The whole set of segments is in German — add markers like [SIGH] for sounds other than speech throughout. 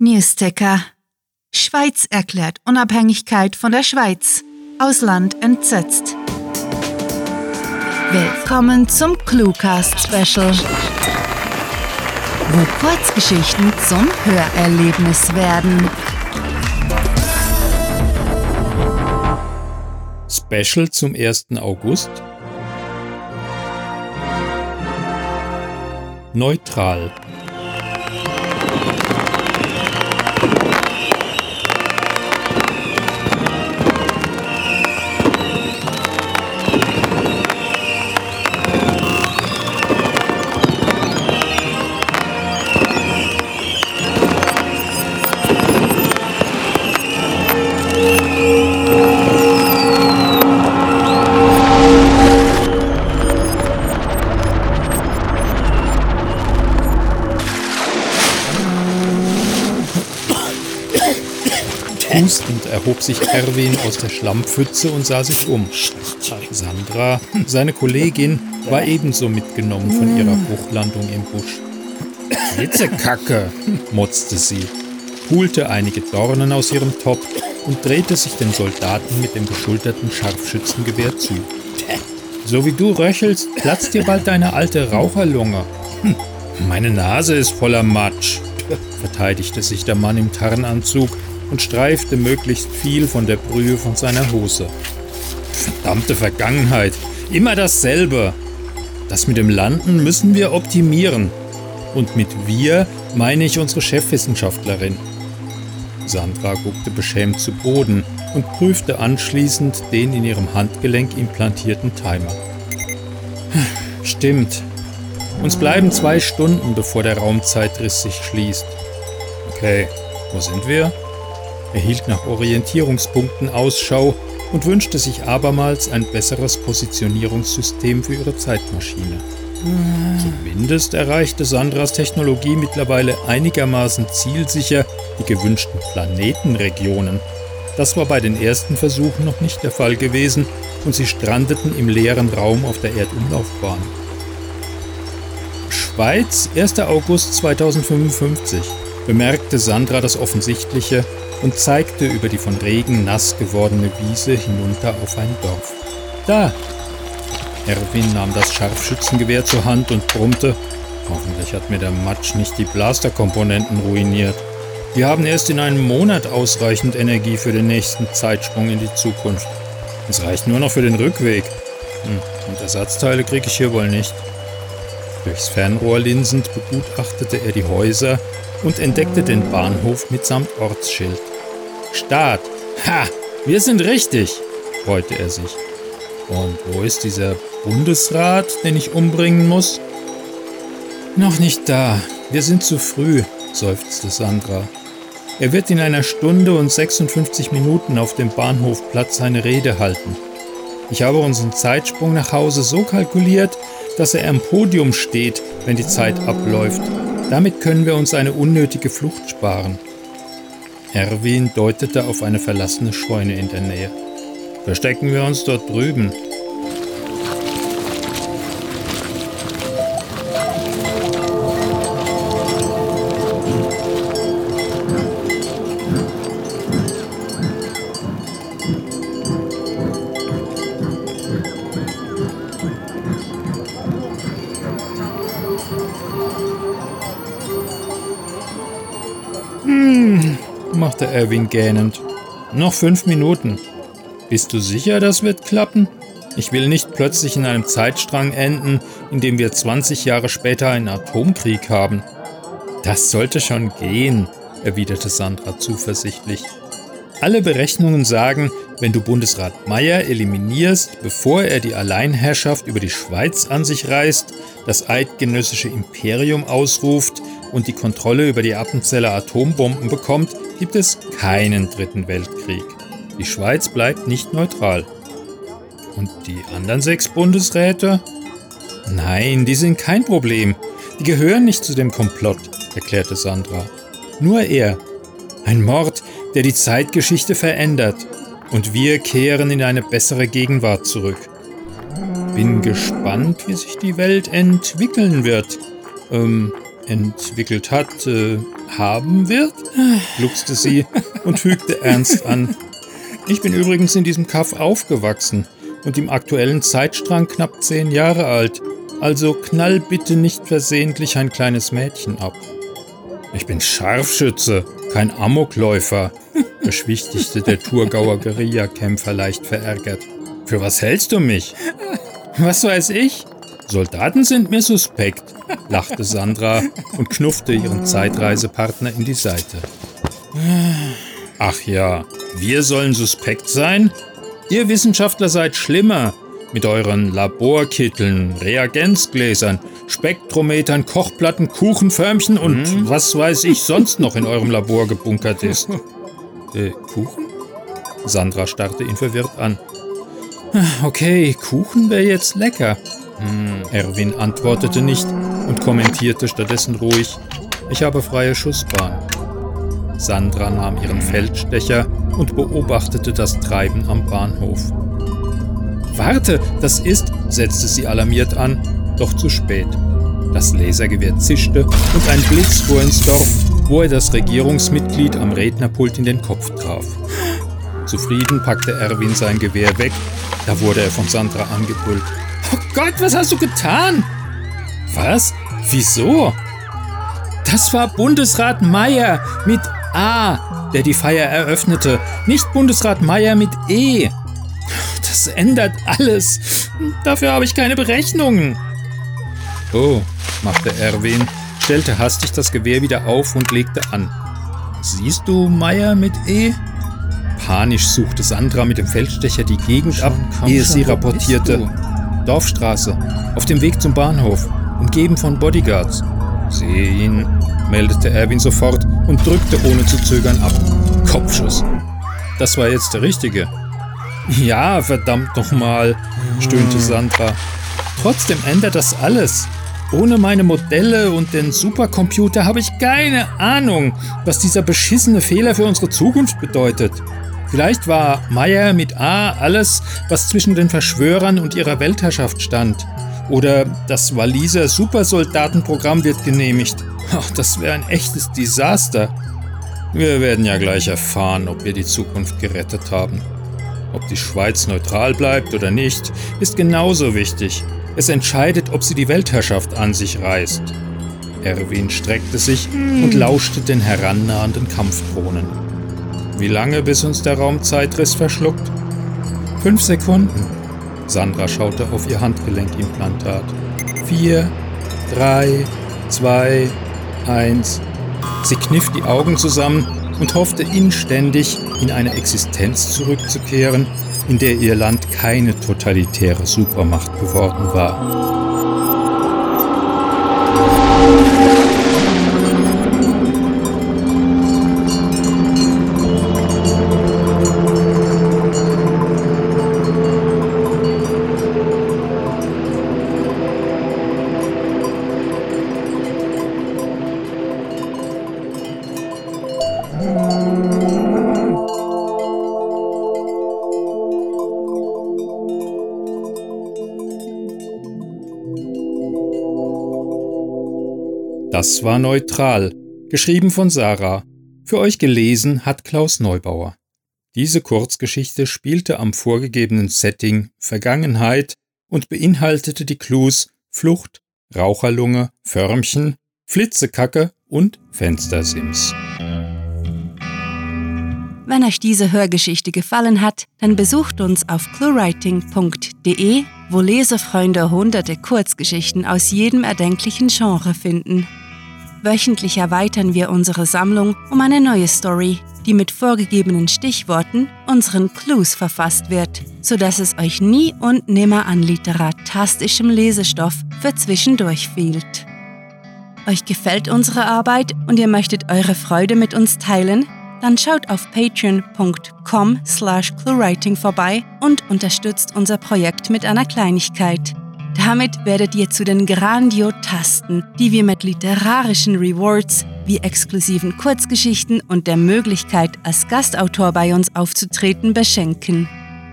Newsticker. Schweiz erklärt Unabhängigkeit von der Schweiz. Ausland entsetzt. Willkommen zum Cluecast Special. Wo Kurzgeschichten zum Hörerlebnis werden. Special zum 1. August. Neutral. Erhob sich Erwin aus der Schlammpfütze und sah sich um. Sandra, seine Kollegin, war ebenso mitgenommen von ihrer Bruchlandung im Busch. Hitzekacke, motzte sie, pulte einige Dornen aus ihrem Top und drehte sich dem Soldaten mit dem geschulterten Scharfschützengewehr zu. So wie du röchelst, platzt dir bald deine alte Raucherlunge. Hm, meine Nase ist voller Matsch, verteidigte sich der Mann im Tarnanzug und streifte möglichst viel von der Brühe von seiner Hose. Verdammte Vergangenheit, immer dasselbe. Das mit dem Landen müssen wir optimieren. Und mit wir meine ich unsere Chefwissenschaftlerin. Sandra guckte beschämt zu Boden und prüfte anschließend den in ihrem Handgelenk implantierten Timer. Stimmt. Uns bleiben zwei Stunden, bevor der Raumzeitriss sich schließt. Okay, wo sind wir? Er hielt nach Orientierungspunkten Ausschau und wünschte sich abermals ein besseres Positionierungssystem für ihre Zeitmaschine. Zumindest erreichte Sandras Technologie mittlerweile einigermaßen zielsicher die gewünschten Planetenregionen. Das war bei den ersten Versuchen noch nicht der Fall gewesen und sie strandeten im leeren Raum auf der Erdumlaufbahn. Schweiz, 1. August 2055, bemerkte Sandra das Offensichtliche und zeigte über die von Regen nass gewordene Wiese hinunter auf ein Dorf. Da! Erwin nahm das Scharfschützengewehr zur Hand und brummte, hoffentlich hat mir der Matsch nicht die Blasterkomponenten ruiniert. Wir haben erst in einem Monat ausreichend Energie für den nächsten Zeitsprung in die Zukunft. Es reicht nur noch für den Rückweg. Hm, und Ersatzteile kriege ich hier wohl nicht. Durchs Fernrohr linsend begutachtete er die Häuser und entdeckte den Bahnhof mitsamt Ortsschild. Start! Ha! Wir sind richtig! freute er sich. Und wo ist dieser Bundesrat, den ich umbringen muss? Noch nicht da. Wir sind zu früh, seufzte Sandra. Er wird in einer Stunde und 56 Minuten auf dem Bahnhofplatz seine Rede halten. Ich habe unseren Zeitsprung nach Hause so kalkuliert, dass er am Podium steht, wenn die Zeit abläuft. Damit können wir uns eine unnötige Flucht sparen. Erwin deutete auf eine verlassene Scheune in der Nähe. Verstecken wir uns dort drüben. Machte Erwin gähnend. Noch fünf Minuten. Bist du sicher, das wird klappen? Ich will nicht plötzlich in einem Zeitstrang enden, in dem wir 20 Jahre später einen Atomkrieg haben. Das sollte schon gehen, erwiderte Sandra zuversichtlich. Alle Berechnungen sagen, wenn du Bundesrat Meyer eliminierst, bevor er die Alleinherrschaft über die Schweiz an sich reißt, das eidgenössische Imperium ausruft und die Kontrolle über die Appenzeller Atombomben bekommt, gibt es keinen dritten Weltkrieg. Die Schweiz bleibt nicht neutral. Und die anderen sechs Bundesräte? Nein, die sind kein Problem. Die gehören nicht zu dem Komplott, erklärte Sandra. Nur er. Ein Mord, der die Zeitgeschichte verändert. Und wir kehren in eine bessere Gegenwart zurück. Bin gespannt, wie sich die Welt entwickeln wird. Ähm, entwickelt hat, äh, haben wird? gluckste sie und fügte [LAUGHS] ernst an. Ich bin übrigens in diesem Kaff aufgewachsen und im aktuellen Zeitstrang knapp zehn Jahre alt. Also knall bitte nicht versehentlich ein kleines Mädchen ab. Ich bin Scharfschütze, kein Amokläufer, [LAUGHS] beschwichtigte der Thurgauer Guerillakämpfer leicht verärgert. Für was hältst du mich? [LAUGHS] Was weiß ich? Soldaten sind mir suspekt, lachte Sandra und knuffte ihren Zeitreisepartner in die Seite. Ach ja, wir sollen suspekt sein? Ihr Wissenschaftler seid schlimmer. Mit euren Laborkitteln, Reagenzgläsern, Spektrometern, Kochplatten, Kuchenförmchen und hm? was weiß ich sonst noch in eurem Labor gebunkert ist. [LAUGHS] Äh, Kuchen? Sandra starrte ihn verwirrt an. Okay, Kuchen wäre jetzt lecker. Hm, Erwin antwortete nicht und kommentierte stattdessen ruhig, ich habe freie Schussbahn. Sandra nahm ihren Feldstecher und beobachtete das Treiben am Bahnhof. Warte, das ist, setzte sie alarmiert an, doch zu spät. Das Lasergewehr zischte und ein Blitz fuhr ins Dorf, wo er das Regierungsmitglied am Rednerpult in den Kopf traf. Zufrieden packte Erwin sein Gewehr weg, da wurde er von Sandra angebrüllt. Gott, was hast du getan? Was? Wieso? Das war Bundesrat Meier mit A, der die Feier eröffnete, nicht Bundesrat Meier mit E. Das ändert alles. Dafür habe ich keine Berechnungen. Oh, machte Erwin, stellte hastig das Gewehr wieder auf und legte an. Siehst du Meier mit E? Panisch suchte Sandra mit dem Feldstecher die Gegend schon, ab, ehe sie rapportierte. Dorfstraße, auf dem Weg zum Bahnhof, umgeben von Bodyguards. Sehe ihn, meldete Erwin sofort und drückte ohne zu zögern ab. Kopfschuss. Das war jetzt der richtige. Ja, verdammt nochmal, stöhnte Sandra. Trotzdem ändert das alles. Ohne meine Modelle und den Supercomputer habe ich keine Ahnung, was dieser beschissene Fehler für unsere Zukunft bedeutet. Vielleicht war Meyer mit A alles, was zwischen den Verschwörern und ihrer Weltherrschaft stand. Oder das Walliser Supersoldatenprogramm wird genehmigt. Ach, das wäre ein echtes Desaster. Wir werden ja gleich erfahren, ob wir die Zukunft gerettet haben. Ob die Schweiz neutral bleibt oder nicht, ist genauso wichtig. Es entscheidet, ob sie die Weltherrschaft an sich reißt. Erwin streckte sich und lauschte den herannahenden Kampfdrohnen. Wie lange, bis uns der Raumzeitriss verschluckt? Fünf Sekunden. Sandra schaute auf ihr Handgelenkimplantat. Vier, drei, zwei, eins. Sie kniff die Augen zusammen und hoffte inständig, in eine Existenz zurückzukehren, in der ihr Land keine totalitäre Supermacht geworden war. Das war neutral, geschrieben von Sarah. Für euch gelesen hat Klaus Neubauer. Diese Kurzgeschichte spielte am vorgegebenen Setting Vergangenheit und beinhaltete die Clues Flucht, Raucherlunge, Förmchen, Flitzekacke und Fenstersims. Wenn euch diese Hörgeschichte gefallen hat, dann besucht uns auf cluewriting.de, wo Lesefreunde hunderte Kurzgeschichten aus jedem erdenklichen Genre finden. Wöchentlich erweitern wir unsere Sammlung um eine neue Story, die mit vorgegebenen Stichworten, unseren Clues verfasst wird, sodass es euch nie und nimmer an literatastischem Lesestoff für zwischendurch fehlt. Euch gefällt unsere Arbeit und ihr möchtet eure Freude mit uns teilen? Dann schaut auf patreon.com slash cluewriting vorbei und unterstützt unser Projekt mit einer Kleinigkeit – damit werdet ihr zu den Grandiotasten, die wir mit literarischen Rewards wie exklusiven Kurzgeschichten und der Möglichkeit, als Gastautor bei uns aufzutreten, beschenken.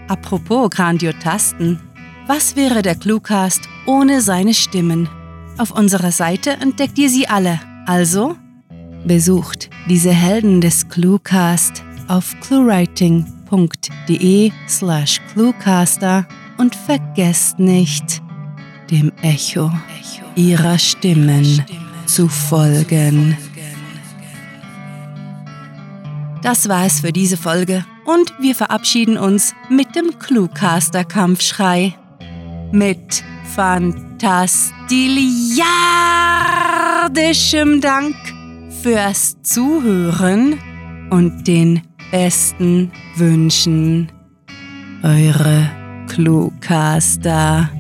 Apropos Grandiotasten, was wäre der Cluecast ohne seine Stimmen? Auf unserer Seite entdeckt ihr sie alle. Also, Besucht diese Helden des Cluecast auf cluewriting.de slash cluecaster und vergesst nicht, dem Echo ihrer Stimmen zu folgen. Das war es für diese Folge und wir verabschieden uns mit dem Cluecaster-Kampfschrei. Mit fantastiliardischem Dank fürs Zuhören und den besten Wünschen. Eure Cluecaster.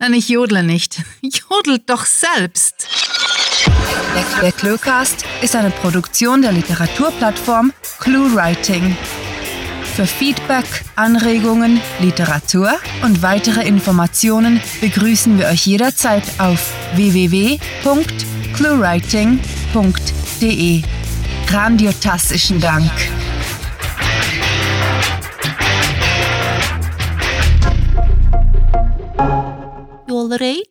Nein, ich jodle nicht. [LAUGHS] Jodelt doch selbst. Der Cluecast ist eine Produktion der Literaturplattform ClueWriting. Für Feedback, Anregungen, Literatur und weitere Informationen begrüßen wir euch jederzeit auf www.cluewriting.de. Grandiotastischen Dank. great